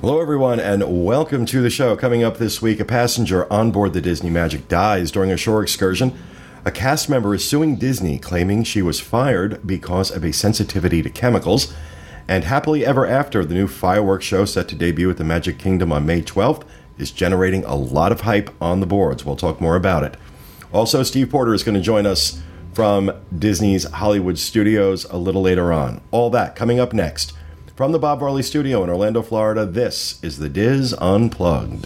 Hello, everyone, and welcome to the show. Coming up this week, a passenger on board the Disney Magic dies during a shore excursion. A cast member is suing Disney, claiming she was fired because of a sensitivity to chemicals. And Happily Ever After, the new fireworks show set to debut at the Magic Kingdom on May 12th, is generating a lot of hype on the boards. We'll talk more about it. Also, Steve Porter is going to join us from Disney's Hollywood studios a little later on. All that coming up next. From the Bob Varley studio in Orlando, Florida, this is the Diz Unplugged.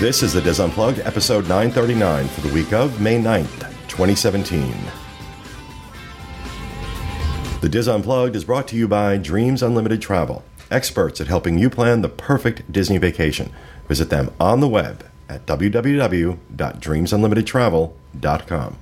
This is the Diz Unplugged, episode 939 for the week of May 9th, 2017. The Diz Unplugged is brought to you by Dreams Unlimited Travel, experts at helping you plan the perfect Disney vacation. Visit them on the web at www.dreamsunlimitedtravel.com.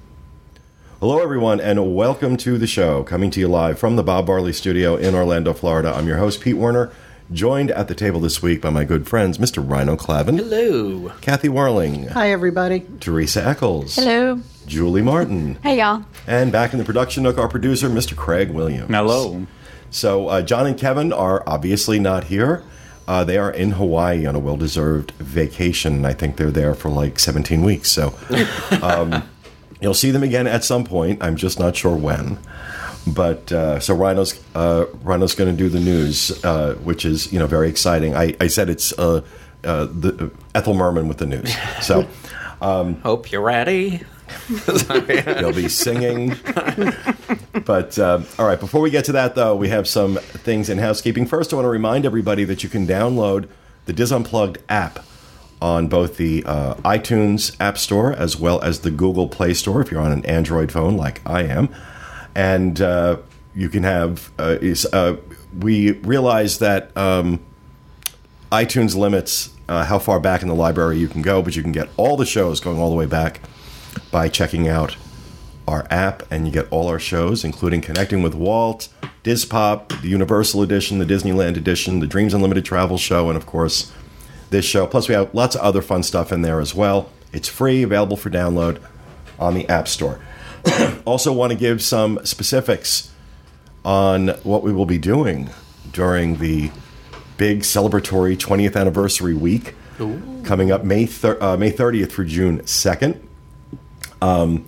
Hello, everyone, and welcome to the show. Coming to you live from the Bob Varley Studio in Orlando, Florida. I'm your host, Pete Werner, joined at the table this week by my good friends, Mr. Rhino Clavin, Hello. Kathy Werling, Hi, everybody. Teresa Eccles, Hello. Julie Martin, Hey, y'all. and back in the production nook, our producer, Mr. Craig Williams. Hello. So, uh, John and Kevin are obviously not here. Uh, they are in Hawaii on a well deserved vacation. I think they're there for like 17 weeks. So, um, you'll see them again at some point. I'm just not sure when. But uh, so Rhino's uh, Rhino's going to do the news, uh, which is you know very exciting. I, I said it's uh, uh, the Ethel Merman with the news. So Hope you're ready. They'll be singing. but uh, all right, before we get to that, though, we have some things in housekeeping. First, I want to remind everybody that you can download the Diz Unplugged app on both the uh, iTunes App Store as well as the Google Play Store if you're on an Android phone like I am. And uh, you can have, uh, is, uh, we realize that um, iTunes limits uh, how far back in the library you can go, but you can get all the shows going all the way back by checking out our app, and you get all our shows, including Connecting with Walt, Diz Pop, the Universal Edition, the Disneyland Edition, the Dreams Unlimited Travel Show, and of course, this show. Plus, we have lots of other fun stuff in there as well. It's free, available for download on the App Store. also, want to give some specifics on what we will be doing during the big celebratory 20th anniversary week coming up May thir- uh, May 30th through June 2nd. Um,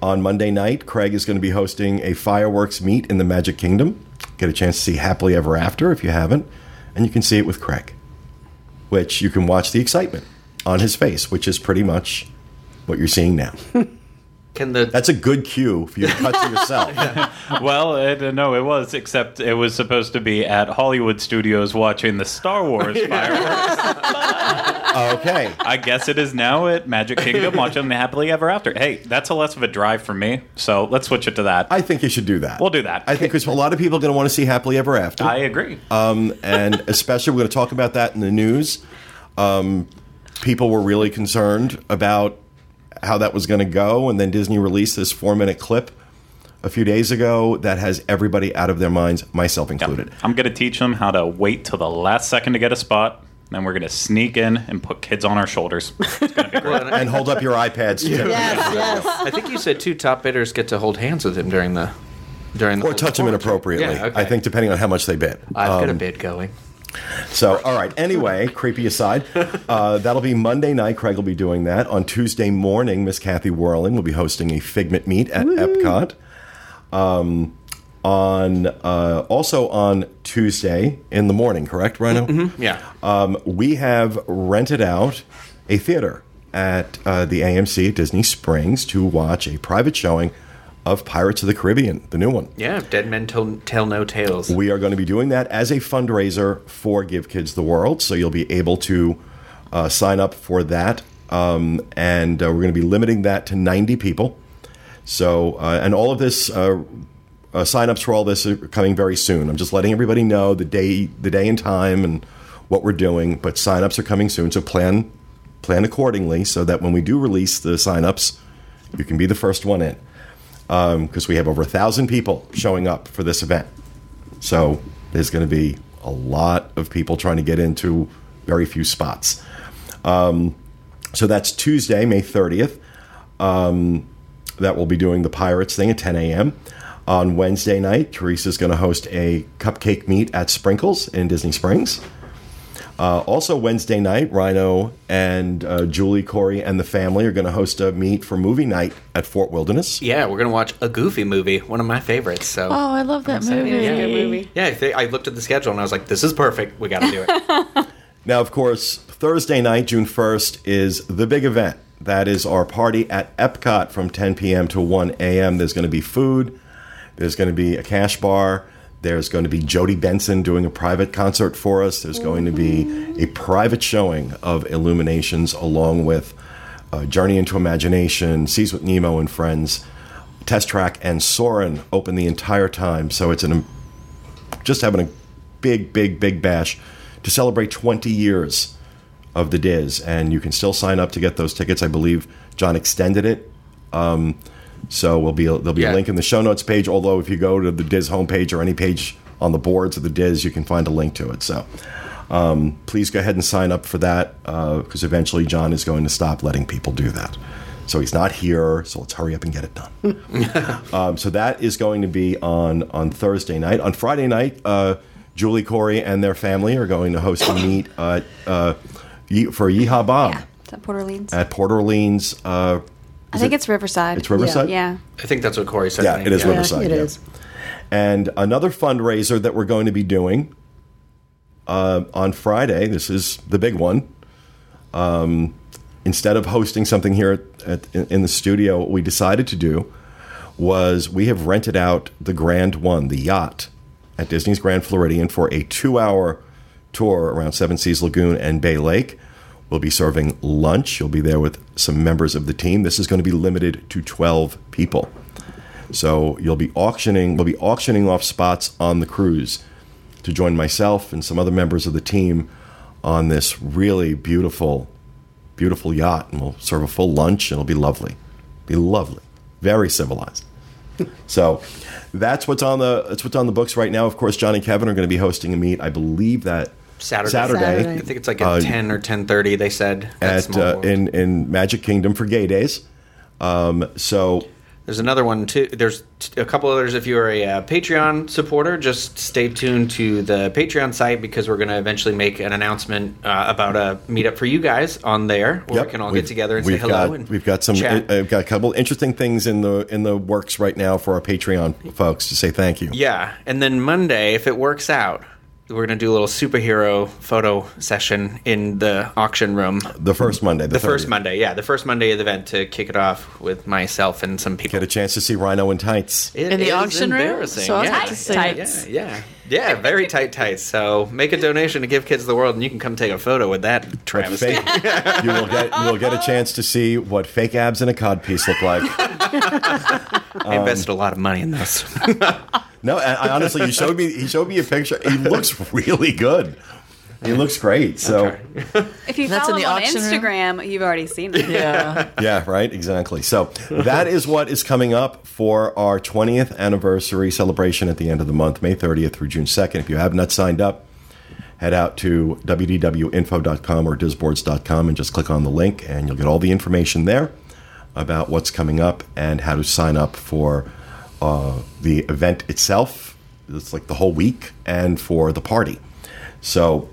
on Monday night, Craig is going to be hosting a fireworks meet in the Magic Kingdom. Get a chance to see Happily Ever After if you haven't, and you can see it with Craig, which you can watch the excitement on his face, which is pretty much what you're seeing now. Can the That's a good cue for you to cut to yourself. Well, it, uh, no, it was, except it was supposed to be at Hollywood Studios watching the Star Wars fireworks. Okay. I guess it is now at Magic Kingdom watching Happily Ever After. Hey, that's a less of a drive for me, so let's switch it to that. I think you should do that. We'll do that. I think because a lot of people are going to want to see Happily Ever After. I agree. um, and especially we're going to talk about that in the news. Um, people were really concerned about how that was going to go, and then Disney released this four-minute clip a few days ago that has everybody out of their minds, myself included. I'm going to teach them how to wait till the last second to get a spot. Then we're going to sneak in and put kids on our shoulders. And hold up your iPads, to Yes, yes. I think you said two top bidders get to hold hands with him during the during the or touch them inappropriately. Yeah, okay. I think depending on how much they bid. I've got a Um, bid going. So, all right. Anyway, creepy aside, uh, that'll be Monday night. Craig will be doing that. On Tuesday morning, Miss Kathy Werling will be hosting a Figment meet at Epcot. Um, on uh, also on Tuesday in the morning, correct, Rhino? Yeah. Um, we have rented out a theater at uh, the AMC at Disney Springs to watch a private showing of Pirates of the Caribbean, the new one. yeah. Dead men tell, tell no tales. We are going to be doing that as a fundraiser for Give Kids the World. So you'll be able to uh, sign up for that. Um, and uh, we're going to be limiting that to 90 people. So, uh, and all of this, uh, sign-ups for all this are coming very soon. I'm just letting everybody know the day, the day and time, and what we're doing. But sign-ups are coming soon, so plan plan accordingly, so that when we do release the sign-ups, you can be the first one in. Because we have over a thousand people showing up for this event, so there's going to be a lot of people trying to get into very few spots. Um, so that's Tuesday, May 30th. Um, that will be doing the Pirates thing at 10 a.m. On Wednesday night, Teresa's going to host a cupcake meet at Sprinkles in Disney Springs. Uh, also, Wednesday night, Rhino and uh, Julie, Corey, and the family are going to host a meet for movie night at Fort Wilderness. Yeah, we're gonna watch a Goofy movie, one of my favorites. So Oh, I love that movie. Yeah, Good movie. yeah, I, thi- I looked at the schedule and I was like, "This is perfect. We got to do it." Now, of course, Thursday night, June 1st, is the big event. That is our party at Epcot from 10 p.m. to 1 a.m. There's going to be food, there's going to be a cash bar, there's going to be Jodi Benson doing a private concert for us, there's going to be a private showing of Illuminations along with uh, Journey into Imagination, Seas with Nemo and Friends, Test Track, and Soarin' open the entire time. So it's an just having a big, big, big bash to celebrate 20 years of the Diz, and you can still sign up to get those tickets. I believe John extended it, um, so we'll be there'll be Yeah. a link in the show notes page. Although if you go to the Diz homepage or any page on the boards of the Diz, you can find a link to it. So. Um, please go ahead and sign up for that because eventually John is going to stop letting people do that. So he's not here, so let's hurry up and get it done. Um, so that is going to be on on Thursday night. On Friday night, uh, Julie Corey and their family are going to host a meet uh, uh, Ye- for Yeehaw Bob Yeah, it's at Port Orleans. at Port Orleans. I think it's Riverside. It's Riverside? Yeah. I think that's what Corey said. Yeah, it is Yeah, Riverside. it yeah. is. And another fundraiser that we're going to be doing uh, on Friday. This is the big one. Um, instead of hosting something here at, at, in the studio, what we decided to do was we have rented out the Grand One, the yacht, at Disney's Grand Floridian for a two-hour tour around Seven Seas Lagoon and Bay Lake. We'll be serving lunch. You'll be there with some members of the team. This is going to be limited to 12 people. So you'll be auctioning, we'll be auctioning off spots on the cruise to join myself and some other members of the team on this really beautiful, beautiful yacht. And we'll serve a full lunch. And it'll be lovely. Be lovely. Very civilized. So that's what's on the that's what's on the books right now. Of course, John and Kevin are going to be hosting a meet. I believe that Saturday. Saturday, Saturday. I think it's like at Uh, ten or ten thirty. They said at, at Small uh, in in Magic Kingdom for Gay Days. Um, so There's another one too. There's a couple others. If you're a uh, Patreon supporter, just stay tuned to the Patreon site because we're going to eventually make an announcement uh, about a meetup for you guys on there, where Yep, we can all we've- get together and say hello. Got, and we've got some. chat. uh, I've got a couple interesting things in the in the works right now for our Patreon folks to say thank you. Yeah, and then Monday, if it works out, we're going to do a little superhero photo session in the auction room. The first Monday, the, The first Monday, yeah, the first Monday of the event to kick it off with myself and some people. Get a chance to see Rhino in tights. It In the is auction room? So yeah. about Tights. Yeah, yeah, yeah, very tight tights. So make a donation to Give Kids the World, and you can come take a photo with that But travesty. fake, you will get you will get a chance to see what fake abs in a cod piece look like. I um, invested a lot of money in this. No, I, I honestly, he showed me he showed me a picture. He looks really good. He looks great. So If you That's in follow the him on auction room? Instagram, you've already seen it. Yeah. yeah, right, exactly. So that is what is coming up for our 20th anniversary celebration at the end of the month, May 30th through June 2nd. If you have not signed up, head out to wdwinfo.com or disboards.com and just click on the link, and you'll get all the information there about what's coming up and how to sign up for uh, the event itself. It's like the whole week, and for the party. So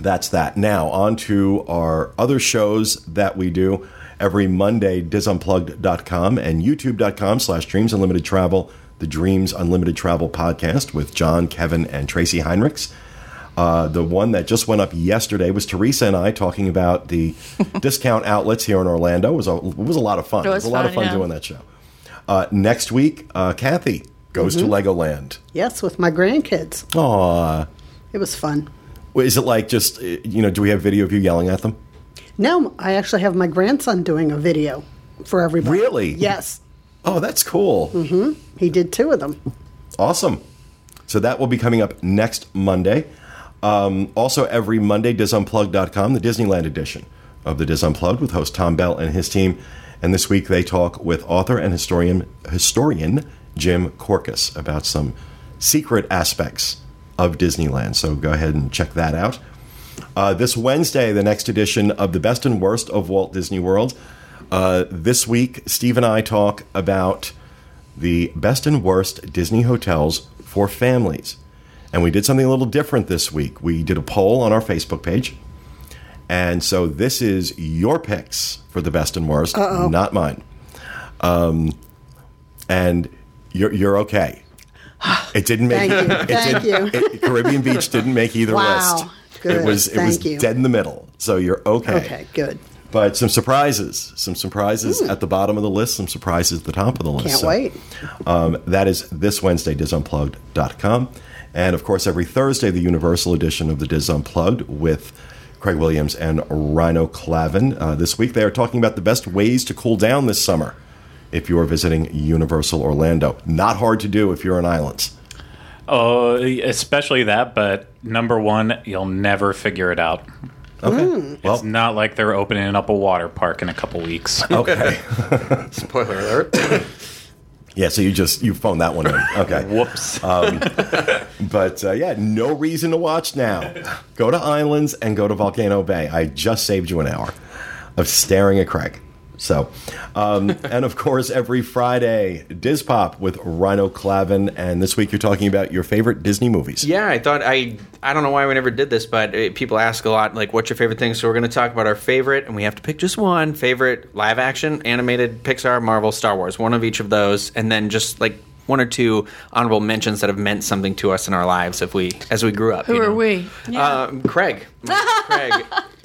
that's that. Now, on to our other shows that we do every Monday, disunplugged.com and youtube.com slash dreams unlimited travel, the Dreams Unlimited Travel podcast with John, Kevin, and Tracy Heinrichs. Uh, the one that just went up yesterday was Teresa and I talking about the discount outlets here in Orlando. It was a, it was a lot of fun. It was a lot of fun, fun yeah. doing that show. Uh, next week, uh, Kathy goes to Legoland. Yes, with my grandkids. Aw. It was fun. Is it like just, uh, you know, do we have video of you yelling at them? No, I actually have my grandson doing a video for everybody. Really? Yes. Oh, that's cool. He did two of them. Awesome. So that will be coming up next Monday. Um, also, every Monday, DisUnplugged.com, the Disneyland edition of the Dis Unplugged with host Tom Bell and his team. And this week they talk with author and historian historian Jim Korkis about some secret aspects of Disneyland. So go ahead and check that out. Uh, this Wednesday, the next edition of the best and worst of Walt Disney World. Uh, this week, Steve and I talk about the best and worst Disney hotels for families. And we did something a little different this week. We did a poll on our Facebook page. And so this is your picks for the best and worst, not mine. Um, and you're, you're okay. It didn't make Thank you. it Thank didn't- you. it- Caribbean Beach didn't make either Wow. list. Good. It was it was you. dead in the middle. So you're okay. Okay, good. But some surprises, some surprises at the bottom of the list, some surprises at the top of the list. Can't So, wait. Um, that is this Wednesday, disunplugged.com. And of course, every Thursday, the Universal edition of the Diz Unplugged with Craig Williams and Rhino Clavin. Uh, this week, they are talking about the best ways to cool down this summer if you are visiting Universal Orlando. Not hard to do if you're in islands. Oh, especially that. But number one, you'll never figure it out. Okay. Well, It's not like they're opening up a water park in a couple weeks. okay. Spoiler alert. Yeah, so you just, you phoned that one in. Okay. Whoops. But uh, yeah, no reason to watch now. Go to Islands and go to Volcano Bay. I just saved you an hour of staring at Craig. So, um, and of course, every Friday, Diz Pop with Rhino Clavin. And this week, you're talking about your favorite Disney movies. Yeah, I thought I I don't know why we never did this, but uh people ask a lot like, "What's your favorite thing?" So we're going to talk about our favorite, and we have to pick just one favorite live action, animated, Pixar, Marvel, Star Wars, one of each of those, and then just like one or two honorable mentions that have meant something to us in our lives if we as we grew up. Who you are know? we? Um, Craig. Craig.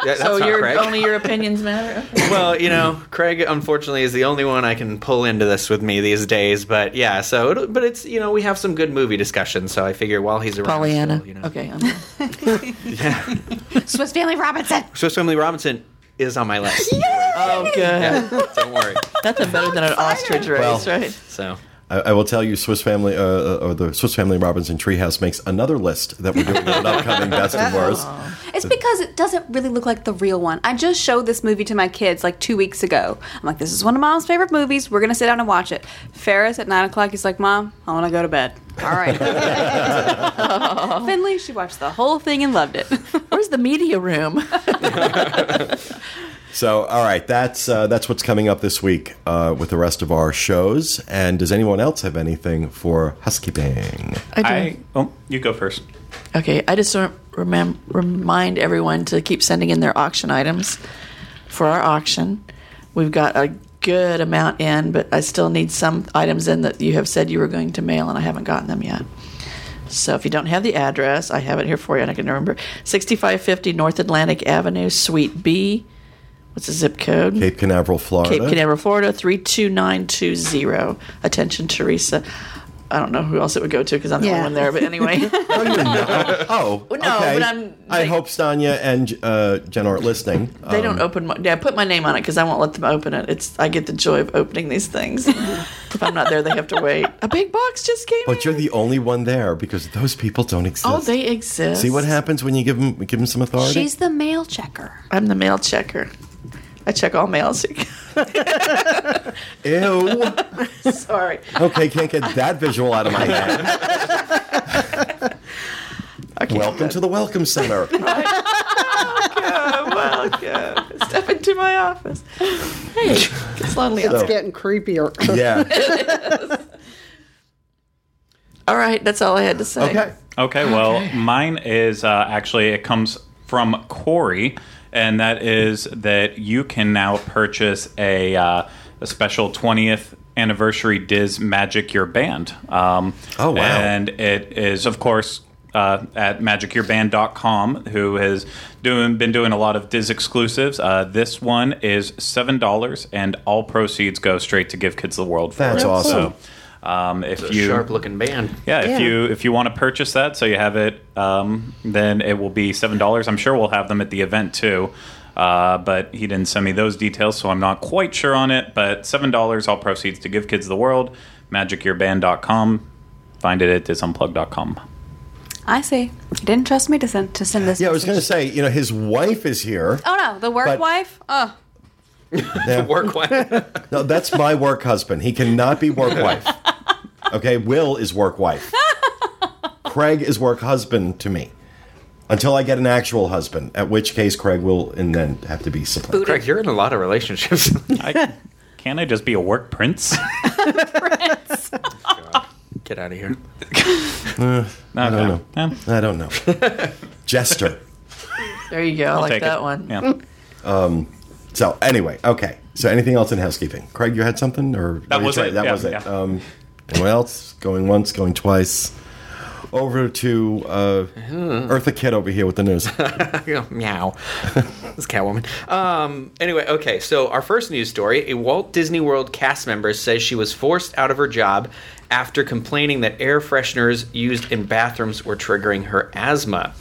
Yeah, that's So your Craig. only your opinions matter. Okay. well, you know, Craig unfortunately is the only one I can pull into this with me these days. But yeah, so it, but it's you know we have some good movie discussions, so I figure while he's around, Pollyanna. still, you know. Okay. I'm Swiss Family Robinson. Swiss Family Robinson is on my list. oh, good. Yeah, don't worry. Nothing better than an ostrich race, Well- right? So I, I will tell you, Swiss Family, uh, or the Swiss Family Robinson Treehouse makes another list that we're doing in an upcoming Best and Worst. It's because it doesn't really look like the real one. I just showed this movie to my kids like two weeks ago. I'm like, this is one of mom's favorite movies. We're gonna sit down and watch it. Ferris at nine o'clock. He's like, Mom, I want to go to bed. All right. Finley, she watched the whole thing and loved it. Where's the media room? So, all right, that's uh, that's what's coming up this week uh, with the rest of our shows. And does anyone else have anything for housekeeping? I do. I oh, you go first. Okay, I just want to remem- remind everyone to keep sending in their auction items for our auction. We've got a good amount in, but I still need some items in that you have said you were going to mail, and I haven't gotten them yet. So if you don't have the address, I have it here for you, and I can remember 6550 North Atlantic Avenue, Suite B. What's the zip code? Cape Canaveral, Florida. Cape Canaveral, Florida, 32920. Attention, Teresa. I don't know who else it would go to because I'm the Yeah. only one there, but anyway. Oh, you're not. Oh, no, okay. but I'm- I hope Stanya and uh, Jen aren't listening. They Um, don't open my. Yeah, put my name on it because I won't let them open it. It's I get the joy of opening these things. if I'm not there, they have to wait. A big box just came. But you're the only one there because those people don't exist. Oh, they exist. See what happens when you give them give them some authority. She's the mail checker. I'm the mail checker. I check all mails. Ew. Sorry. Okay, can't get that visual out of my head. Okay. Welcome to the Welcome Center. Welcome. Welcome. Step into my office. Hey, it's lonely out It's there. getting creepier. Yeah. All right, that's all I had to say. Okay. Okay, well, mine is uh, actually it comes from Corey, and that is that you can now purchase a uh, a special twentieth anniversary Diz Magic Your Band. Um, Oh, wow. And it is, of course. Uh, at magicyourband.com, who has doing been doing a lot of Diz exclusives. Uh, this one is seven dollars, and all proceeds go straight to Give Kids the World. For That's it. awesome. So, um, if it's a you sharp looking band. yeah, if Yeah. you if you want to purchase that, so you have it, um, then it will be seven dollars. I'm sure we'll have them at the event too, uh, but he didn't send me those details, so I'm not quite sure on it. But seven dollars, all proceeds to Give Kids the World. MagicYourBand.com. Find it at disunplug.com. I see. You didn't trust me to send to send this. Yeah, I was going to say, you know, his wife is here. Oh no, the work But- wife. Oh, Yeah. Work wife. No, that's my work husband. He cannot be work wife. Okay, Will is work wife. Craig is work husband to me. until I get an actual husband. At which case, Craig will and then have to be supplanted. Craig, you're in a lot of relationships. I, can't I just be a work prince? prince. Get out of here. No, I don't know. Yeah, I don't know. Jester. There you go. I I'll like that it. one. Yeah. So anyway, okay. So anything else in housekeeping? Craig, you had something, or That was it. That Yeah, was it. yeah. Um, anyone else? Going once, going twice. Over to uh, Eartha Kitt over here with the news. Meow. this Catwoman. Um, anyway, okay, so our first news story a Walt Disney World cast member says she was forced out of her job after complaining that air fresheners used in bathrooms were triggering her asthma.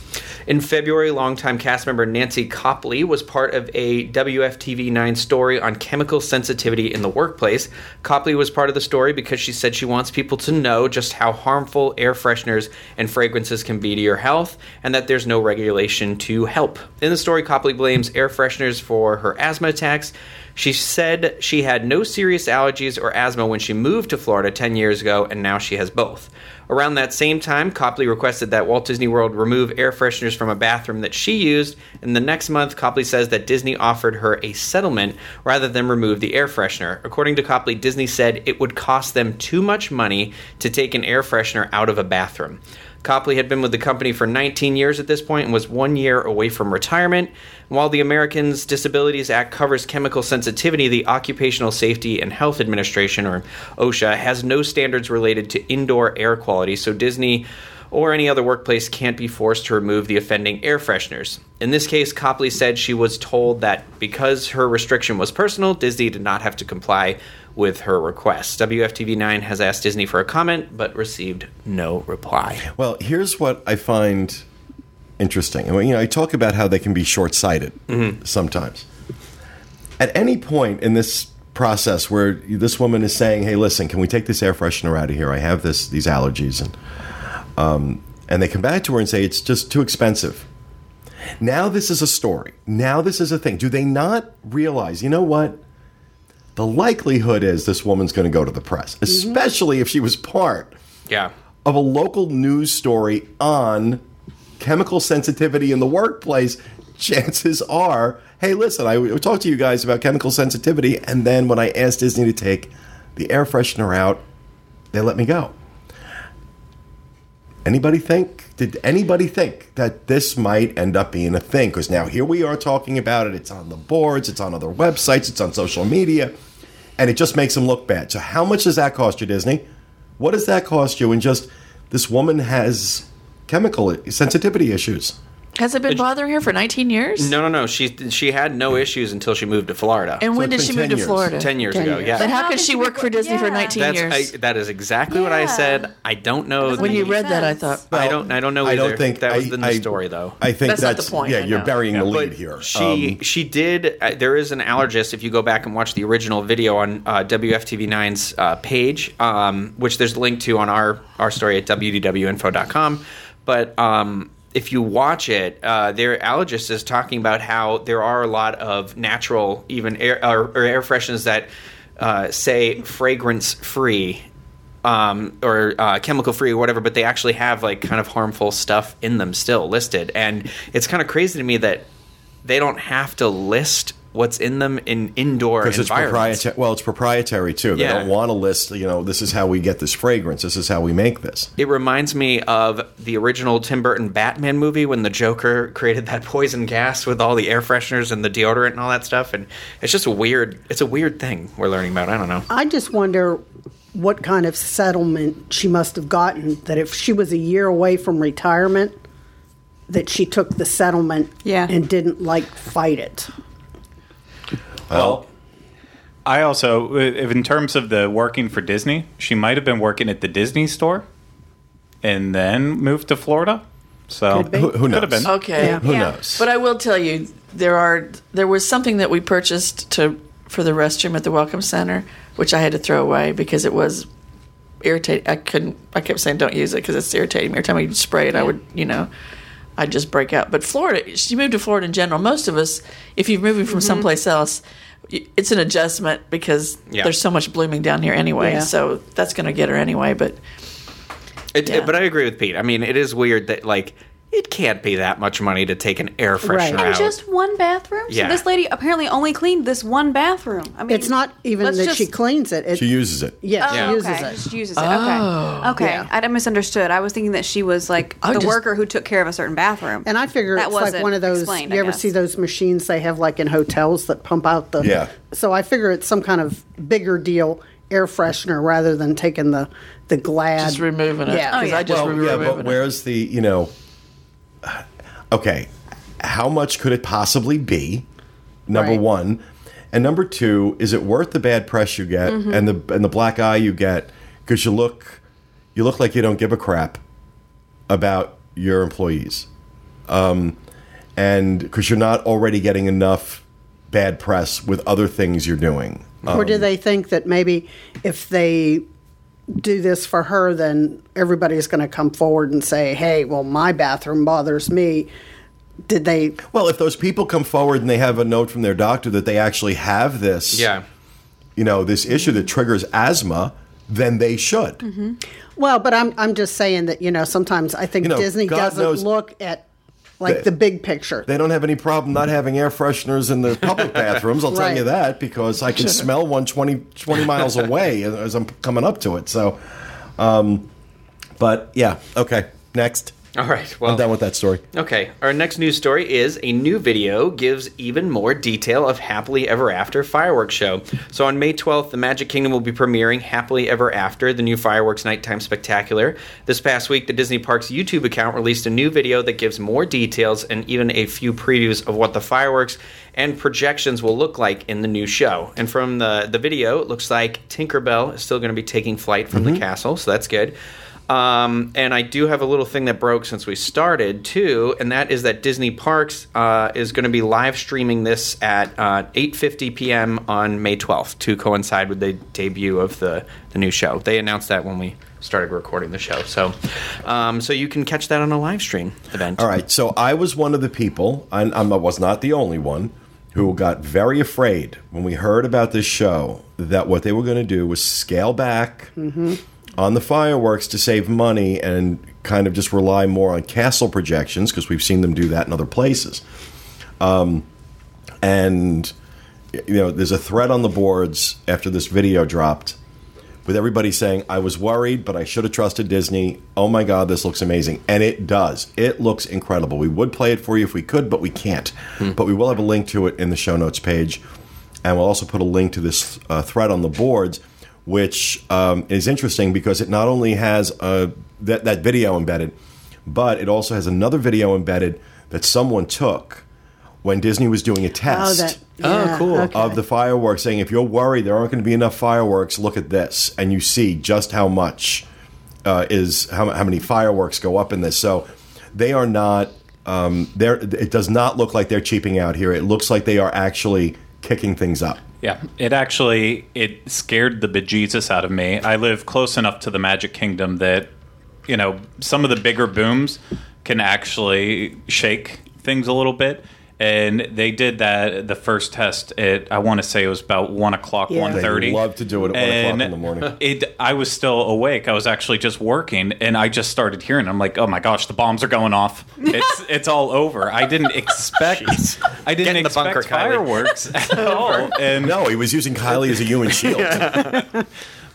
In February, longtime cast member Nancy Copley was part of a WFTV 9 story on chemical sensitivity in the workplace. Copley was part of the story because she said she wants people to know just how harmful air fresheners and fragrances can be to your health and that there's no regulation to help. In the story, Copley blames air fresheners for her asthma attacks. She said she had no serious allergies or asthma when she moved to Florida 10 years ago, and now she has both. Around that same time, Copley requested that Walt Disney World remove air fresheners from a bathroom that she used, and the next month, Copley says that Disney offered her a settlement rather than remove the air freshener. According to Copley, Disney said it would cost them too much money to take an air freshener out of a bathroom. Copley had been with the company for 19 years at this point and was one year away from retirement. While the Americans Disabilities Act covers chemical sensitivity, the Occupational Safety and Health Administration, or OSHA, has no standards related to indoor air quality, so Disney or any other workplace can't be forced to remove the offending air fresheners. In this case, Copley said she was told that because her restriction was personal, Disney did not have to comply with her request. WFTV 9 has asked Disney for a comment, but received no reply. Well, here's what I find interesting. And, You know, I talk about how they can be short-sighted sometimes. At any point in this process where this woman is saying, "Hey, listen, can we take this air freshener out of here? I have this these allergies," and um, and they come back to her and say it's just too expensive. Now this is a story. Now this is a thing. Do they not realize? You know what? The likelihood is this woman's going to go to the press, mm-hmm. especially if she was part Yeah. of a local news story on chemical sensitivity in the workplace, chances are, hey, listen, I I talked to you guys about chemical sensitivity, and then when I asked Disney to take the air freshener out, they let me go. Anybody think? Did anybody think that this might end up being a thing? Because now here we are talking about it. It's on the boards, it's on other websites, it's on social media, and it just makes them look bad. So, how much does that cost you, Disney? What does that cost you? And just this woman has chemical sensitivity issues. Has it been bothering her for 19 years? No, no, no. She she had no issues until she moved to Florida. And when it's did been she move 10 to years. Florida? Ten years 10 ago, yeah. But how How could she she work for Disney for yeah. 19 That's years? I, that is exactly what I Yeah. said. I don't know. Doesn't when you any read that, I sense. thought, I don't. I don't know. I don't think that was I- the I- story, though. I think That's that's, not the point, Yeah, I you're know. burying the But lead here. She Um, she did. Uh, there is an allergist. If you go back and watch the original video on uh, WFTV9's uh, page, um, which there's a link to on our our story at wdwinfo.com. But um, if you watch it, uh, their allergist is talking about how there are a lot of natural, even air or, or air fresheners that uh, say fragrance free um, or uh, chemical free or whatever, but they actually have like kind of harmful stuff in them still listed. And it's kind of crazy to me that they don't have to list what's in them in indoor because it's proprietary. Well, it's proprietary too. They Yeah. don't want to list. You know, this is how we get this fragrance. This is how we make this. It reminds me of the original Tim Burton Batman movie when the Joker created that poison gas with all the air fresheners and the deodorant and all that stuff. And it's just a weird. It's a weird thing we're learning about. I don't know. I just wonder what kind of settlement she must have gotten that if she was a year away from retirement, that she took the settlement Yeah. and didn't like fight it. Well, I also, if in terms of the working for Disney, she might have been working at the Disney store and then moved to Florida. So Could be. Who, who Could have knows? been. okay. Yeah. Who Yeah. knows? But I will tell you, there are there was something that we purchased to for the restroom at the Welcome Center, which I had to throw away because it was irritating. I couldn't. I kept saying, "Don't use it" because it's irritating. me. Every time I spray it, I would, you know, I'd just break out. But Florida, she moved to Florida in general. Most of us, if you're moving from mm-hmm. someplace else, it's an adjustment because Yeah. there's so much blooming down here anyway. Yeah. So that's going to get her anyway. But It, Yeah. But I agree with Pete. I mean, it is weird that like it can't be that much money to take an air freshener Right. And out. just one bathroom. Yeah. So this lady apparently only cleaned this one bathroom. I mean, It's not even that just- she cleans it. it She uses it. yeah, Oh, she uses okay. it. Just uses it. Okay. Oh. Okay. Yeah. I misunderstood. I was thinking that she was like I the just- worker who took care of a certain bathroom. And I figure That it's like one of those. explained, you I ever guess. see those machines they have like in hotels that pump out the? Yeah. So I figure it's some kind of bigger deal air freshener rather than taking the the Glad. Just removing it. Yeah. Oh, 'cause yeah. I just well, remove yeah, it. but where's the you know? Okay, how much could it possibly be? Number Right. one, and number two, is it worth the bad press you get Mm-hmm. and the and the black eye you get because you look you look like you don't give a crap about your employees, um, and because you're not already getting enough bad press with other things you're doing. or do they think that maybe if they do this for her, then everybody's going to come forward and say, "Hey, well, my bathroom bothers me." Did they? Well, if those people come forward and they have a note from their doctor that they actually have this, yeah. you know, this issue that triggers asthma, then they should. Mm-hmm. Well, but I'm I'm just saying that you know sometimes I think You know, Disney God doesn't knows- look at like They- the big picture. They don't have any problem not having air fresheners in the public bathrooms. I'll tell you that because I can smell one 20, 20 miles away as I'm coming up to it. So, um, but yeah, okay. Next, All right. Well, I'm done with that story. Okay, our next news story is a new video gives even more detail of Happily Ever After fireworks show. So on May 12th, the Magic Kingdom will be premiering Happily Ever After, the new fireworks nighttime spectacular. This past week, the Disney Parks YouTube account released a new video that gives more details and even a few previews of what the fireworks and projections will look like in the new show. And from the, the video, it looks like Tinkerbell is still going to be taking flight from the mm-hmm. castle, so that's good. Um, and I do have a little thing that broke since we started too, and that is that Disney Parks uh, is going to be live streaming this at uh, 8:50 p.m. on May 12th to coincide with the debut of the the new show. They announced that when we started recording the show, so um, so you can catch that on a live stream event. All right, so I was one of the people, and I was not the only one, who got very afraid when we heard about this show that what they were going to do was scale back on the fireworks to save money and kind of just rely more on castle projections because we've seen them do that in other places. Um, and you know, there's a thread on the boards after this video dropped with everybody saying, I was worried, but I should have trusted Disney. Oh my God, this looks amazing. And it does. It looks incredible. We would play it for you if we could, but we can't. But we will have a link to it in the show notes page. And we'll also put a link to this uh, thread on the boards, which um, is interesting because it not only has uh, that, that video embedded, but it also has another video embedded that someone took when Disney was doing a oh, test that. Oh, cool. okay. of the fireworks, saying if you're worried there aren't going to be enough fireworks, look at this, and you see just how much uh, is how, how many fireworks go up in this. So they are not. Um, there, it does not look like they're cheaping out here. It looks like they are actually kicking things up. Yeah, it actually it scared the bejesus out of me. I live close enough to the Magic Kingdom that you know some of the bigger booms can actually shake things a little bit. And they did that the first test at I want to say it was about one o'clock, Yeah. one thirty. Love to do it at 1 o'clock in the morning. It, I was still awake. I was actually just working, and I just started hearing. I'm like, "Oh my gosh, the bombs are going off! It's it's all over." I didn't expect. I didn't in the expect bunker, fireworks at all. And No, he was using Kylie as a human shield.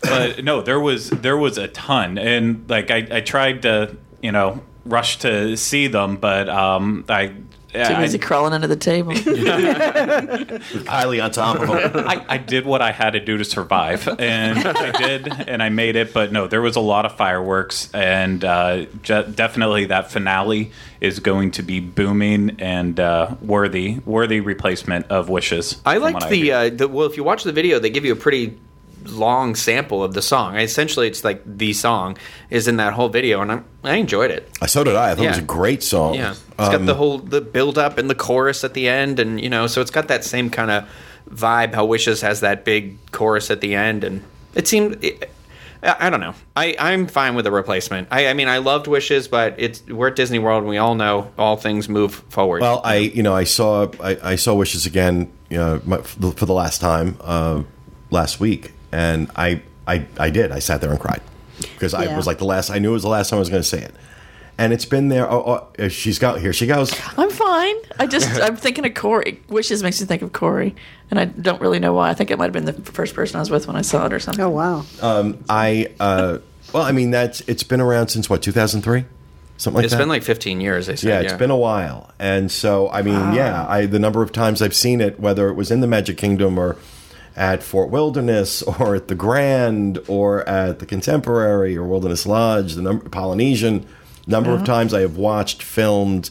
but no, there was there was a ton, and like I, I tried to you know rush to see them, but um, I. Too I, busy crawling under the table. with Kylie on top of him. I, I did what I had to do to survive, and I did, and I made it. But no, there was a lot of fireworks, and uh, je- definitely that finale is going to be booming and uh, worthy, worthy replacement of Wishes. I from liked the, hear. uh, the well. If you watch the video, they give you a pretty long sample of the song. Essentially, it's like the song is in that whole video, and I I enjoyed it. So did I. I thought it was a great song. Yeah, it's Um, got the whole the build up and the chorus at the end, and you know, so it's got that same kind of vibe. How Wishes has that big chorus at the end, and it seemed. It, I don't know. I, I'm fine with the replacement. I, I mean, I loved Wishes, but it's we're at Disney World, and we all know all things move forward. Well, I you know I saw I, I saw Wishes again you know, for the last time uh, last week, and I, I I did I sat there and cried because I was like the last I knew it was the last time I was going to say it, and it's been there. Oh, oh, she's got here. She goes. I'm fine. I just I'm thinking of Corey. Wishes makes me think of Corey, and I don't really know why. I think it might have been the first person I was with when I saw it or something. Oh wow. Um, I uh, well, I mean that's it's been around since what 2003, something like It's that. It's been like 15 years. They said. yeah, it's been a while, and so I mean, yeah, I the number of times I've seen it, whether it was in the Magic Kingdom or at Fort Wilderness or at the Grand or at the Contemporary or Wilderness Lodge, the number Polynesian number of times I have watched filmed,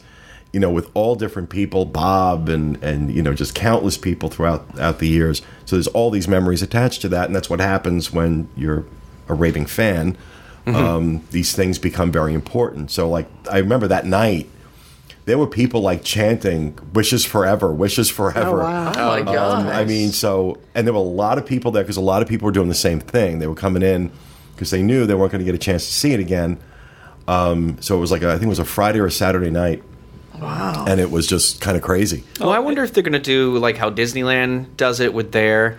you know, with all different people, Bob and and you know just countless people throughout throughout the years. So there's all these memories attached to that, and that's what happens when you're a raving fan. Um, these things become very important. So like I remember that night there were people like chanting "Wishes forever, wishes forever." Oh, wow. Oh my god! Um, I mean, so and there were a lot of people there because a lot of people were doing the same thing. They were coming in because they knew they weren't going to get a chance to see it again. Um, so it was like a, I think it was a Friday or a Saturday night, wow. and it was just kind of crazy. Well, I wonder if they're going to do like how Disneyland does it with their.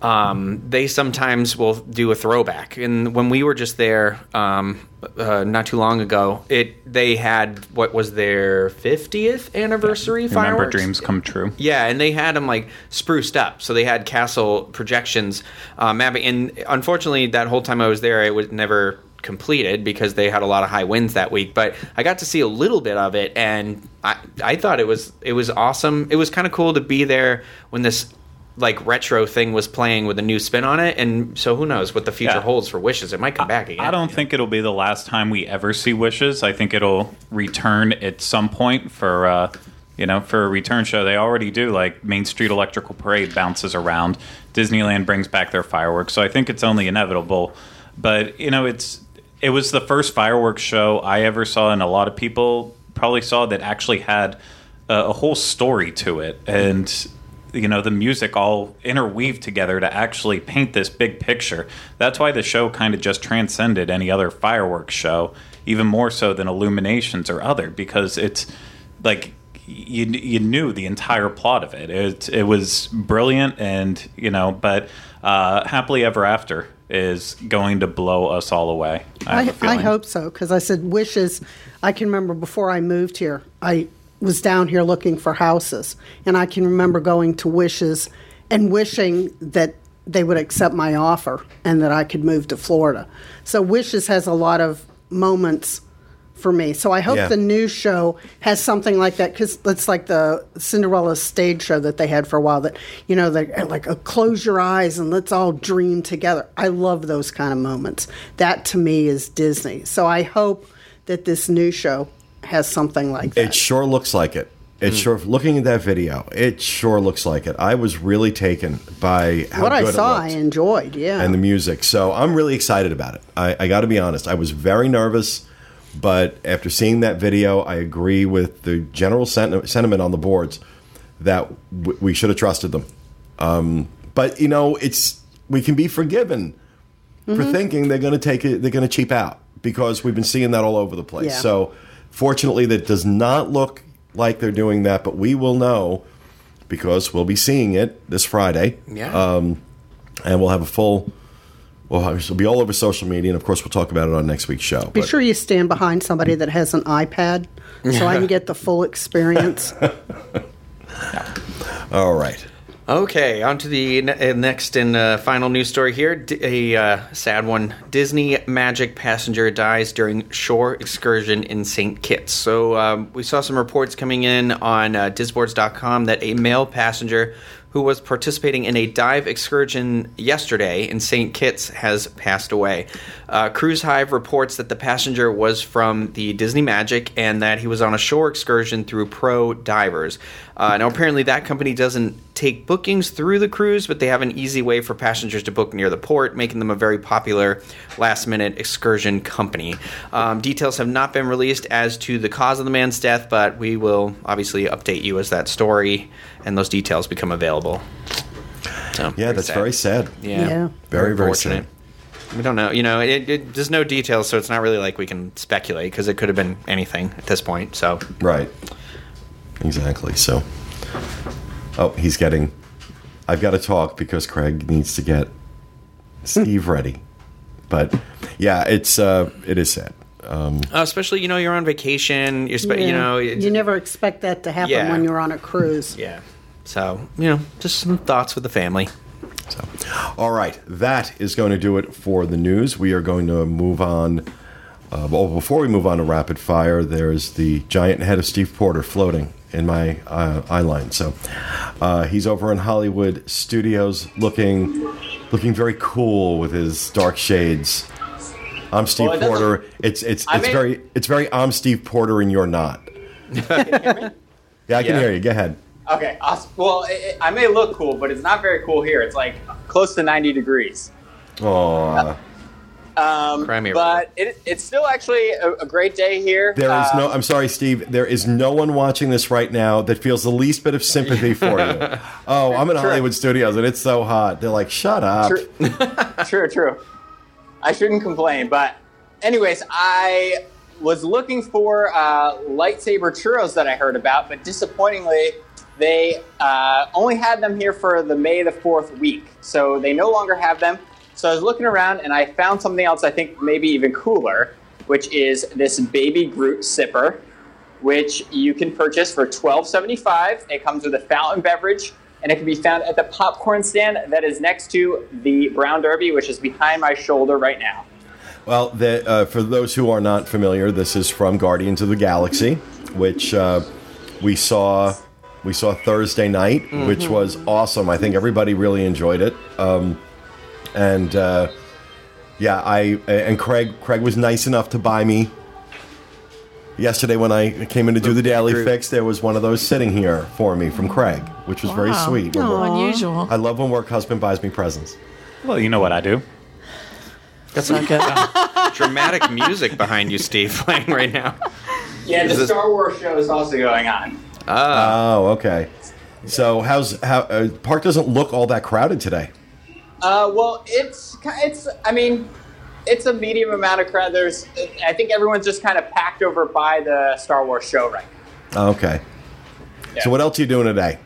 Um, they sometimes will do a throwback, and when we were just there um, uh, not too long ago, it they had what was their fiftieth anniversary fireworks Remember dreams come true. Yeah, and they had them like spruced up. So they had castle projections mapping. And unfortunately, that whole time I was there, it was never completed because they had a lot of high winds that week. But I got to see a little bit of it, and I I thought it was it was awesome. It was kind of cool to be there when this like retro thing was playing with a new spin on it. And so who knows what the future Yeah. holds for Wishes? It might come back again. I don't think it'll be the last time we ever see Wishes. I think it'll return at some point for uh, you know for a return show. They already do like Main Street Electrical Parade bounces around. Disneyland brings back their fireworks, so I think it's only inevitable. But you know, it's it was the first fireworks show I ever saw, and a lot of people probably saw that actually had a, a whole story to it, and you know the music all interweave together to actually paint this big picture. That's why the show kind of just transcended any other fireworks show, even more so than Illuminations or other, because it's like you you knew the entire plot of it. It it was brilliant, and you know, but uh, happily ever after is going to blow us all away. I, I, I hope so because I said wishes. I can remember before I moved here, I was down here looking for houses, and I can remember going to wishes and wishing that they would accept my offer and that I could move to Florida. So wishes has a lot of moments for me. So I hope Yeah. the new show has something like that because it's like the Cinderella stage show that they had for a while. That you know, they like uh, close your eyes and let's all dream together. I love those kind of moments. That to me is Disney. So I hope that this new show has something like that. It sure looks like it. It sure looking at that video, it sure looks like it. I was really taken by how what I saw, it I enjoyed. Yeah, and the music. So I'm really excited about it. I, I got to be honest. I was very nervous, but after seeing that video, I agree with the general senti- sentiment on the boards that w- we should have trusted them. Um, but you know, it's we can be forgiven for thinking they're going to take it. They're going to cheap out because we've been seeing that all over the place. Yeah. So fortunately, that does not look like they're doing that. But we will know because we'll be seeing it this Friday Yeah. Um, and we'll have a full. Well, it'll be all over social media, and of course, we'll talk about it on next week's show. Be But- sure you stand behind somebody that has an iPad so I can get the full experience. all right. Okay, on to the uh, next and uh, final news story here. D- a uh, sad one. Disney Magic passenger dies during shore excursion in St. Kitts. So um, we saw some reports coming in on uh, disboards.com that a male passenger who was participating in a dive excursion yesterday in St. Kitts has passed away. Uh, Cruise Hive reports that the passenger was from the Disney Magic and that he was on a shore excursion through Pro Divers. Uh, now, apparently, that company doesn't take bookings through the cruise, but they have an easy way for passengers to book near the port, making them a very popular last minute excursion company. Um, details have not been released as to the cause of the man's death, but we will obviously update you as that story and those details become available. So, Yeah, that's sad. very sad. Yeah. Yeah. Very, very fortunate. We don't know. You know, it, it, there's no details, so it's not really like we can speculate because it could have been anything at this point. So, Right. Exactly. So, oh, he's getting. I've got to talk because Craig needs to get Steve ready. But yeah, it's uh, it is sad. Uh, especially, you know, you're on vacation. You're, spe- you know, it's- you never expect that to happen Yeah. when you're on a cruise. Yeah. So, you know, just some thoughts with the family. So, all right, that is going to do it for the news. We are going to move on. Uh, well, before we move on to rapid fire, there's the giant head of Steve Porter floating in my uh, eye line. So uh, he's over in Hollywood Studios, looking looking very cool with his dark shades. I'm Steve Well, it Porter. It's it's I it's mean- very it's very I'm Steve Porter and you're not. Yeah, I can Yeah. hear you. Go ahead. Okay. awesome. Well, it, it- I may look cool, but it's not very cool here. It's like close to 90 degrees. Aw. Um, Cry but it, it's still actually a, a great day here. There is no. Um, I'm sorry, Steve. There is no one watching this right now that feels the least bit of sympathy for you. Oh, I'm in True. Hollywood Studios and it's so hot. They're like, shut up. True, true, true. I shouldn't complain, but anyways, I was looking for uh, lightsaber churros that I heard about, but disappointingly, they uh, only had them here for the May the Fourth week, so they no longer have them. So I was looking around and I found something else I think maybe even cooler, which is this Baby Groot sipper, which you can purchase for twelve seventy five. It comes with a fountain beverage, and it can be found at the popcorn stand that is next to the Brown Derby, which is behind my shoulder right now. Well, the, uh, for those who are not familiar, this is from Guardians of the Galaxy, which uh, we saw we saw Thursday night, which was awesome. I think everybody really enjoyed it. Um, and uh, yeah, I and Craig Craig was nice enough to buy me. Yesterday, when I came in to do the daily Groot. fix, there was one of those sitting here for me from Craig, which was very sweet. When work- Unusual. I love when work husband buys me presents. Well, you know what I do. Got some uh, dramatic music behind you, Steve, playing right now. Yeah, the this- Star Wars show is also going on. Oh, okay. So how's how uh, park doesn't look all that crowded today? Uh, well, it's it's. I mean, it's a medium amount of crowd. There's, I think everyone's just kind of packed over by the Star Wars show right now. Okay. Yeah. So what else are you doing today?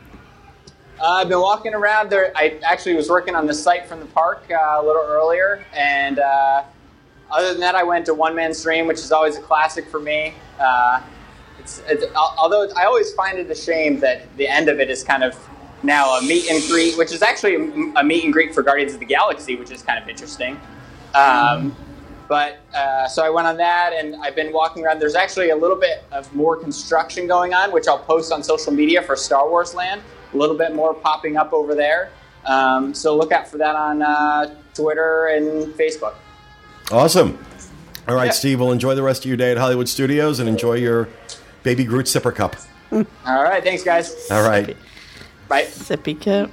Uh, I've been walking around there. I actually was working on the site from the park uh, a little earlier, and uh, other than that, I went to One Man's Dream, which is always a classic for me. Uh, it's, it's, although I always find it a shame that the end of it is kind of now a meet and greet, which is actually a, a meet and greet for Guardians of the Galaxy, which is kind of interesting. Um, but uh, so I went on that, and I've been walking around. There's actually a little bit of more construction going on, which I'll post on social media for Star Wars Land. A little bit more popping up over there. Um, so look out for that on uh, Twitter and Facebook. Awesome. All right, Yeah. Steve. Well, enjoy the rest of your day at Hollywood Studios and enjoy your Baby Groot sipper cup. All right, thanks, guys. All right. Bye. Sippy cup.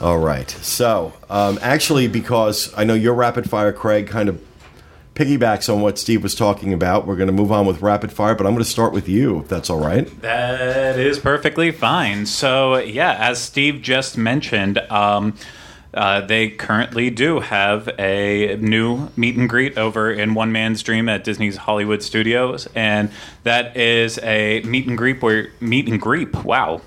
All right. So, um, actually, because I know your rapid fire, Craig, kind of piggybacks on what Steve was talking about, we're going to move on with rapid fire, but I'm going to start with you, if that's all right. That is perfectly fine. So, yeah, as Steve just mentioned, um, uh, they currently do have a new meet and greet over in One Man's Dream at Disney's Hollywood Studios, and that is a meet and greet where meet and greet. Wow,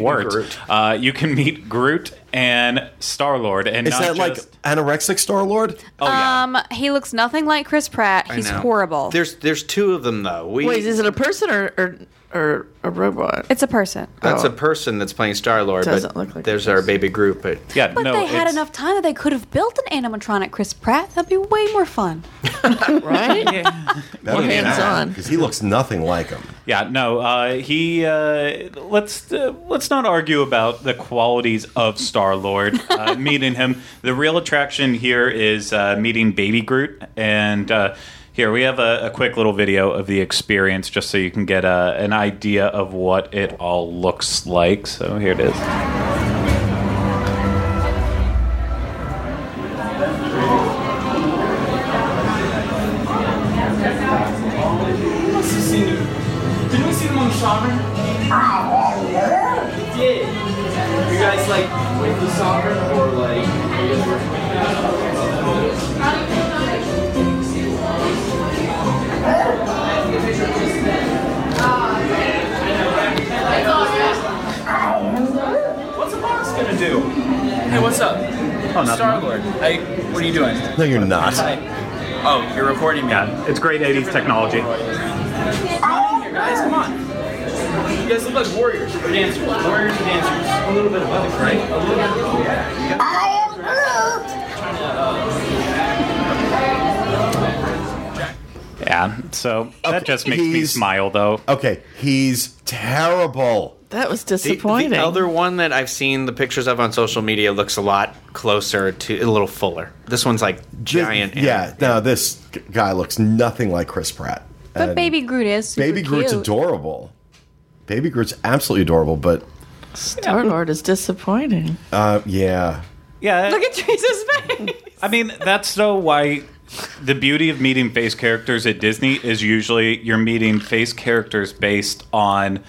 words. Groot. Uh, you can meet Groot and Star Lord, and Is not that like anorexic Star Lord? oh yeah. Um, he looks nothing like Chris Pratt. He's horrible. There's there's two of them though. We, Wait, is it a person or or, or a robot? it's a person. that's Oh. a person that's playing Star Lord. Doesn't but look like there's a our baby Groot, but yeah, But no, they had it's- enough time that they could have built an animatronic Chris Pratt. That'd be way more fun. right? More hands on. Because he looks nothing like him. Yeah, no. Uh, he uh, let's uh, let's not argue about the qualities of Star Lord. Uh, meeting him, the real attraction here is uh, meeting Baby Groot, and uh, here we have a, a quick little video of the experience, just so you can get a, an idea of what it all looks like. So here it is. Hey, what's up? Oh, Star Lord. Hey, what are you doing? No, you're not. Hi. Oh, you're recording me. Yeah, it's great 80s technology. Oh, here, guys, come on. You guys look like warriors or dancers. Warriors and dancers. A little bit of both, right? A little bit of both. Yeah. You gotta- Yeah, so that just makes me he's- smile, though. Okay, he's terrible. That was disappointing. the other one that I've seen the pictures of on social media looks a lot closer to a little fuller. This one's like giant. and- Yeah, no, this guy looks nothing like Chris Pratt. But And Baby Groot is super Baby Groot's cute. adorable. Baby Groot's absolutely adorable, but Star Lord is disappointing. uh, yeah. Yeah, Look at Teresa's face. I mean, that's though why the beauty of meeting face characters at Disney is usually you're meeting face characters based on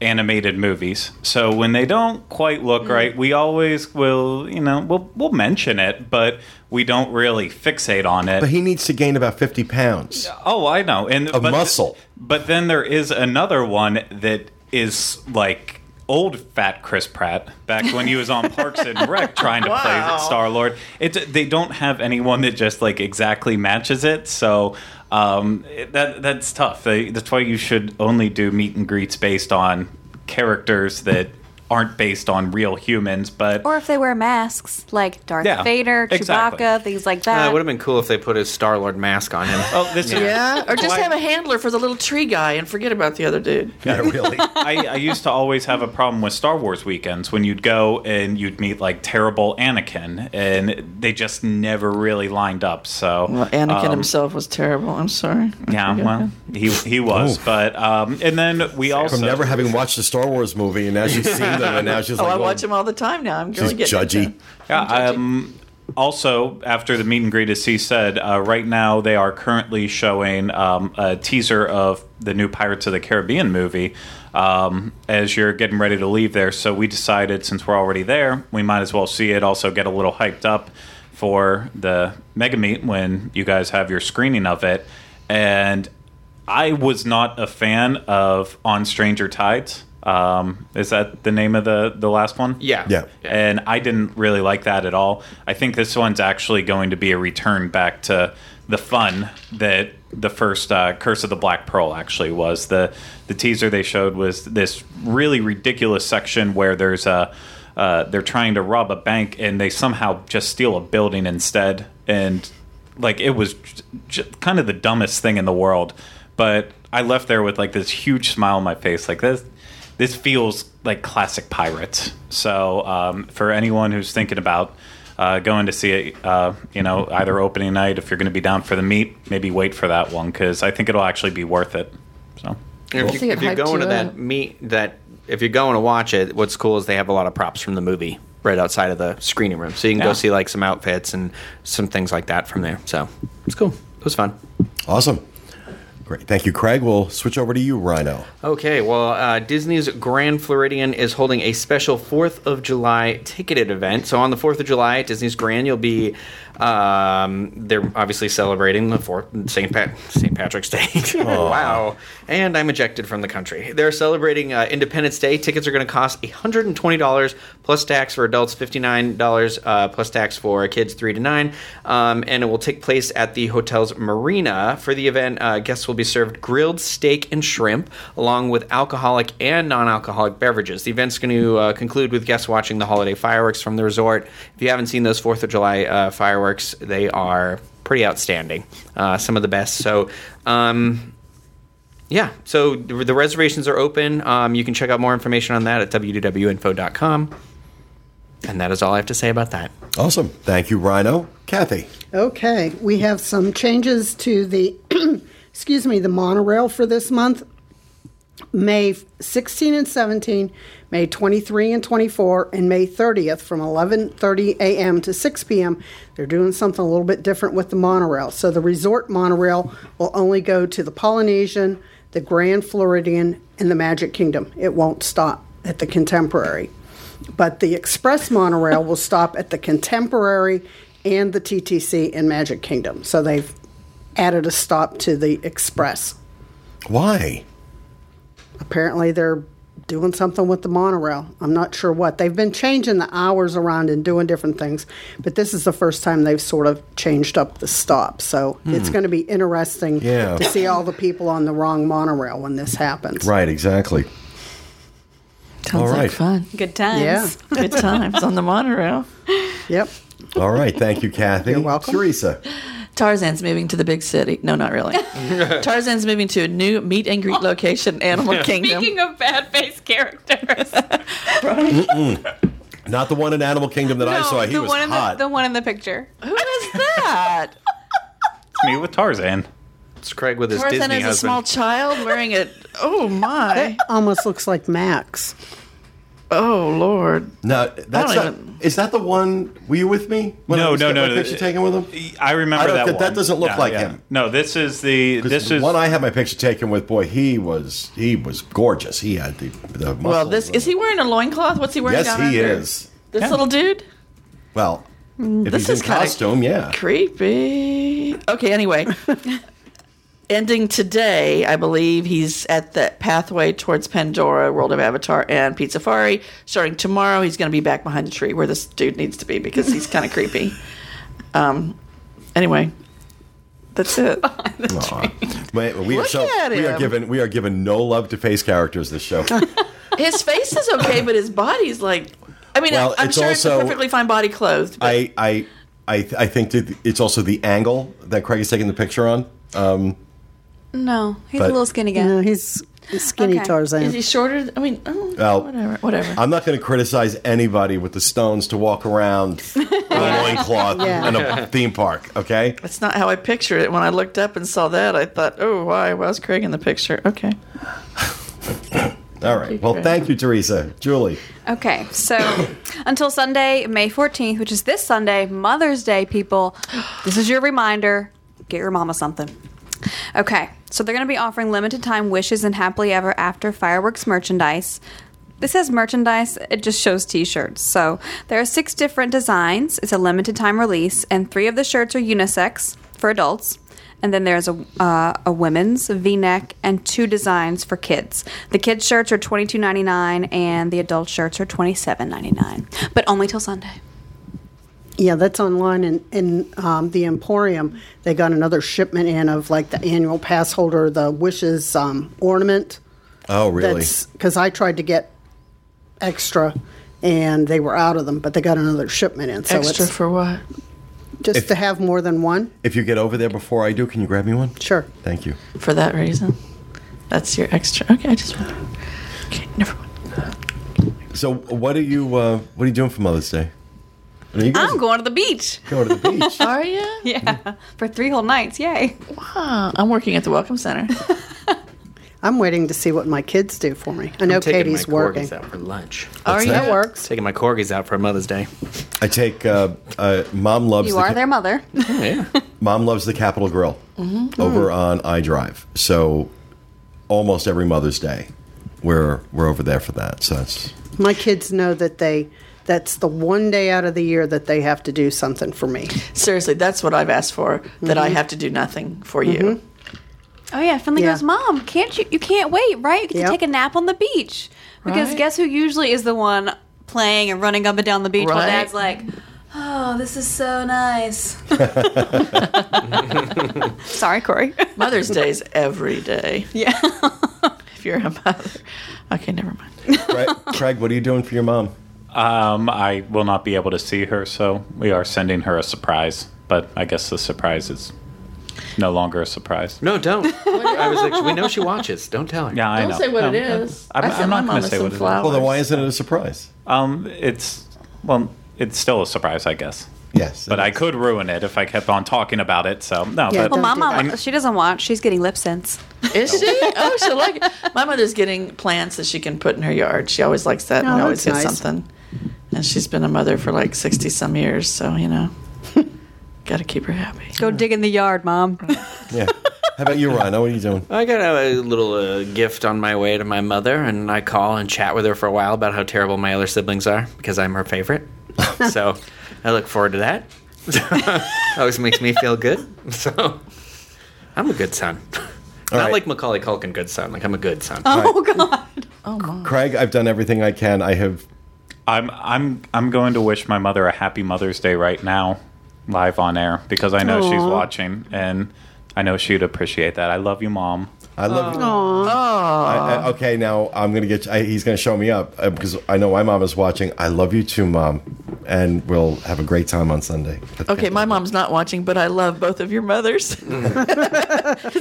animated movies. So when they don't quite look mm-hmm. right, we always will, you know, we'll we'll mention it, but we don't really fixate on it. But he needs to gain about 50 pounds. Oh, I know. And Of but muscle. but then there is another one that is like old fat Chris Pratt back when he was on Parks and Rec trying to Wow. play Star Lord. It's they don't have anyone that just like exactly matches it. So um, that that's tough. That's why you should only do meet and greets based on characters that aren't based on real humans. But Or if they wear masks, like Darth Yeah, Vader, Chewbacca, exactly. things like Uh, that. it would have been cool if they put his Star Lord mask on him. oh, this is Yeah, or just Why- have a handler for the little tree guy and forget about the other dude. Yeah, really. I, I used to always have a problem with Star Wars weekends when you'd go and you'd meet like terrible Anakin, and they just never really lined up. So, Well, Anakin um, himself was terrible. I'm sorry. yeah, well, he he was, Oof. but um, and then we also From never having watched a Star Wars movie, and now she's seen them, and now she's Oh, like, I well, watch them all the time now. I'm she's really getting judgy. into- Yeah, um, also, after the meet and greet, as he said, uh, right now they are currently showing um, a teaser of the new Pirates of the Caribbean movie um, as you're getting ready to leave there. So we decided, since we're already there, we might as well see it, also get a little hyped up for the mega meet when you guys have your screening of it. And I was not a fan of On Stranger Tides. Um, is that the name of the, the last one? Yeah. Yeah. and I didn't really like that at all. I think this one's actually going to be a return back to the fun that the first uh, Curse of the Black Pearl actually was. the The teaser they showed was this really ridiculous section where there's a uh, they're trying to rob a bank and they somehow just steal a building instead, and like it was j- j- kind of the dumbest thing in the world. But I left there with like this huge smile on my face, like this this feels like classic pirates. So um, for anyone who's thinking about uh, going to see it, uh, you know, either opening night, if you're going to be down for the meet, maybe wait for that one because I think it'll actually be worth it. So And I if, you, if you're going you to that meet, that if you're going to watch it, what's cool is they have a lot of props from the movie right outside of the screening room, so you can Yeah. go see like some outfits and some things like that from there. So it's cool. It was fun. Awesome. Great. Thank you, Craig. We'll switch over to you, Rhino. Okay, well, uh, Disney's Grand Floridian is holding a special 4th of July ticketed event. So on the 4th of July at Disney's Grand, you'll be, um, they're obviously celebrating the fourth, St. Pat, St. Patrick's Day. wow. And I'm ejected from the country. They're celebrating uh, Independence Day. Tickets are going to cost $120 plus tax for adults, $59 uh, plus tax for kids 3 to 9. Um, and it will take place at the hotel's marina. For the event, uh, guests will be served grilled steak and shrimp, along with alcoholic and non alcoholic beverages. The event's going to uh, conclude with guests watching the holiday fireworks from the resort. If you haven't seen those 4th of July uh, fireworks, they are pretty outstanding. Uh, some of the best. So, um, yeah, so the the reservations are open. Um, you can check out more information on that at www.info.com. And that is all I have to say about that. Awesome. Thank you, Rhino. Kathy. Okay, we have some changes to the, excuse me, the monorail for this month. May 16 and 17, May 23 and 24, and May 30th from 11:30 a.m. to 6 p.m. They're doing something a little bit different with the monorail. So the resort monorail will only go to the Polynesian, the Grand Floridian, and the Magic Kingdom. It won't stop at the Contemporary. But the express monorail will stop at the Contemporary and the TTC in Magic Kingdom. So they've added a stop to the express. Why? Apparently, they're doing something with the monorail. I'm not sure what. They've been changing the hours around and doing different things, but this is the first time they've sort of changed up the stop. So it's going to be interesting Hmm. Yeah. to see all the people on the wrong monorail when this happens. Right, exactly. Sounds All like right. fun. Good times. Yeah. Good times on the monorail. Yep. All right. Thank you, Kathy. You're welcome. Teresa. Tarzan's moving to the big city. No, not really. Tarzan's moving to a new meet and greet location, Animal Kingdom. Speaking of bad face characters, Not the one in Animal Kingdom that I saw. He the was one in hot. the, the one in the picture. Who is that? It's me with Tarzan. It's Craig with his Disney. Tarzan Disney is a husband. small child wearing a. Oh my! Almost looks like Max. Oh lord! no, that's don't even- Is that the one? Were you with me? When No, I was no, no, My no. picture taken with him. I remember I that that- one. that doesn't look Yeah, like yeah. him. No, this is the 'Cause this the is one I had my picture taken with. Boy, he was he was gorgeous. He had the the muscles. Well, this is he wearing a loincloth? What's he wearing? Yes, down he under? is. This Yeah. little dude. Well, if Mm, this he's is kinda costume, yeah. Creepy. Okay, anyway. Ending today, I believe he's at the pathway towards Pandora, World of Avatar, and Pizza Safari. Starting tomorrow, he's going to be back behind the tree where this dude needs to be because he's kind of creepy. Um. Anyway, that's it. Aw. Wait, we are so at we are given we are given no love to face characters this show. His face is okay, but his body's like. I mean, Well, I'm it's sure it's a perfectly fine body clothed. But I I I I think that it's also the angle that Craig is taking the picture on. Um, No, he's But- a little skinny guy. No, he's he's skinny Okay. Tarzan. is he shorter? I mean, oh, Well, whatever, whatever. I'm not going to criticize anybody with the stones to walk around in a loincloth Yeah. in a theme park. Okay, That's not how I pictured it. When I looked up and saw that, I thought, oh, why? Why was Craig in the picture? Okay. all right. Well, Craig. thank you, Teresa. Julie. Okay, so until Sunday, May 14th, which is this Sunday, Mother's Day, people, this is your reminder get your mama something. Okay, so they're going to be offering limited time wishes and happily ever after fireworks merchandise. This says merchandise, it just shows t shirts. So there are six different designs. It's a limited time release, and three of the shirts are unisex for adults. And then there's a, uh, a women's V neck and two designs for kids. The kids' shirts are twenty two ninety nine, and the adult shirts are twenty seven ninety nine, but only till Sunday. Yeah, that's online in, in um, the Emporium. They got another shipment in of like the annual pass holder, the Wishes um, ornament. Oh, really? Because I tried to get extra and they were out of them, but they got another shipment in. So Extra it's for what? just If- to have more than one. if you get over there before I do, can you grab me one? Sure. Thank you. For that reason? That's your extra. Okay, I just wondered. Okay, never mind. So, what are you uh, what are you doing for Mother's Day? Are you guys I'm going to the beach. going to the beach? Are you? Yeah, for three whole nights. Yay. Huh, I'm working at the Welcome Center. I'm waiting to see what my kids do for me. I know I'm taking Katie's my working. corgis out for lunch. Are you? That works. Taking my corgis out for Mother's Day. I take uh, uh, mom loves You the are ca- their mother. Oh, yeah. mom loves the Capital Grille over on iDrive. So almost every Mother's Day, we're we're over there for that. So that's My kids know that they that's the one day out of the year that they have to do something for me. Seriously, that's what I've asked for. That I mm-hmm. have to do nothing for you. Mm-hmm. Oh yeah, Finley Yeah. goes, Mom, can't you? You can't wait, right? You get Yep. to take a nap on the beach because Right. guess who usually is the one playing and running up and down the beach while Dad's like, Oh, this is so nice. Sorry, Corey. Mother's Day's every day. yeah. If you're a mother. Okay, never mind. Craig, Craig, what are you doing for your mom? Um, I will not be able to see her, so we are sending her a surprise. But I guess the surprise is no longer a surprise. No, don't. I was like, we know she watches. Don't tell her. Yeah, I Don't know. say what No, it is. I'm, I I'm not mama going to say some what it is. flowers. Well, then why isn't it a surprise? Um, it's well, it's still a surprise, I guess. Yes, But it I could ruin it if I kept on talking about it. So no, Yeah, but Well, my do mom, that. she doesn't watch. She's getting LipSense. Is she? Oh, she like it. My mother's getting plants that she can put in her yard. She always likes that Oh, and always that's gets nice. something. And she's been a mother for like 60 some years, so, you know, got to keep her happy. Go dig in the yard, Mom. Yeah. How about you, Ryan? What are you doing? I got a little uh, gift on my way to my mother, and I call and chat with her for a while about how terrible my other siblings are because I'm her favorite. so I look forward to that. Always makes me feel good. So I'm a good son. Not right. like Macaulay Culkin, good son. Like I'm a good son. oh God. Oh my. Craig, I've done everything I can. I have. I'm I'm I'm going to wish my mother a happy Mother's Day right now, live on air, because I know she's watching and I know she'd appreciate that. I love you, mom. I love you. Oh. I, I, okay, now I'm gonna get. I, he's gonna show me up uh, because I know my mom is watching. I love you too, mom, and we'll have a great time on Sunday. Okay, my mom's not watching, but I love both of your mothers.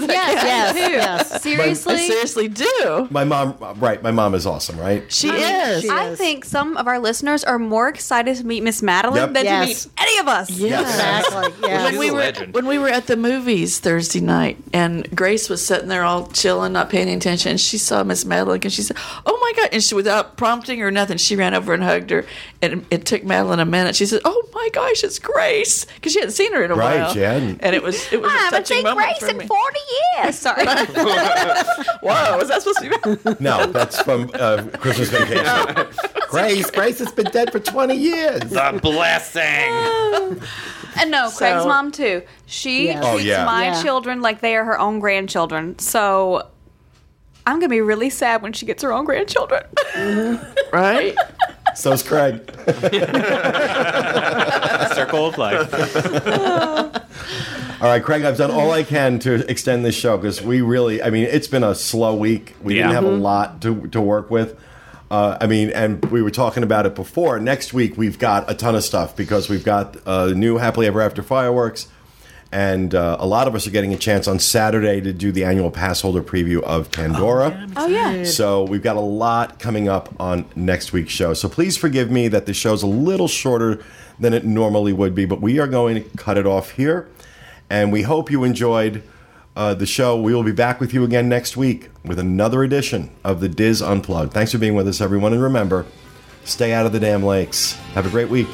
Yes, Yes, too. yes. Seriously. I seriously do. My mom, right? My mom is awesome, right? She is. she I is. think some of our listeners are more excited to meet Miss Madeline Yep. than Yes. to meet any of us. Yeah. Exactly. Yes. When She's we a were legend. when we were at the movies Thursday night, and Grace was sitting there all chilling, not paying attention, and she saw Miss Madeline, and she said, "Oh my God!" And she, without prompting or nothing, she ran over and hugged her. And it, it took Madeline a minute. She said, "Oh my gosh, it's Grace," because she hadn't seen her in a Right, while. she hadn't. And it was it was I a haven't touching seen moment Grace in 40 years. Sorry. Whoa, was that supposed to be? No, that's from uh, Christmas Vacation. Grace, Grace has been dead for 20 years. The blessing. and no, Craig's mom, too. She Yes. Oh, treats yeah. my Yeah. children like they are her own grandchildren. So I'm going to be really sad when she gets her own grandchildren. right? So's Craig. Circle of life. All right, Craig, I've done all I can to extend this show because we really, I mean, it's been a slow week. We didn't Yeah. have a mm-hmm. lot to, to work with. Uh, I mean, and we were talking about it before. Next week, we've got a ton of stuff because we've got uh, new Happily Ever After fireworks. And uh, a lot of us are getting a chance on Saturday to do the annual pass holder preview of Pandora. Oh, yeah. So we've got a lot coming up on next week's show. So please forgive me that the show's a little shorter than it normally would be, but we are going to cut it off here. And we hope you enjoyed uh, the show. We will be back with you again next week with another edition of the DIS Unplugged. Thanks for being with us, everyone. And remember, stay out of the damn lakes. Have a great week.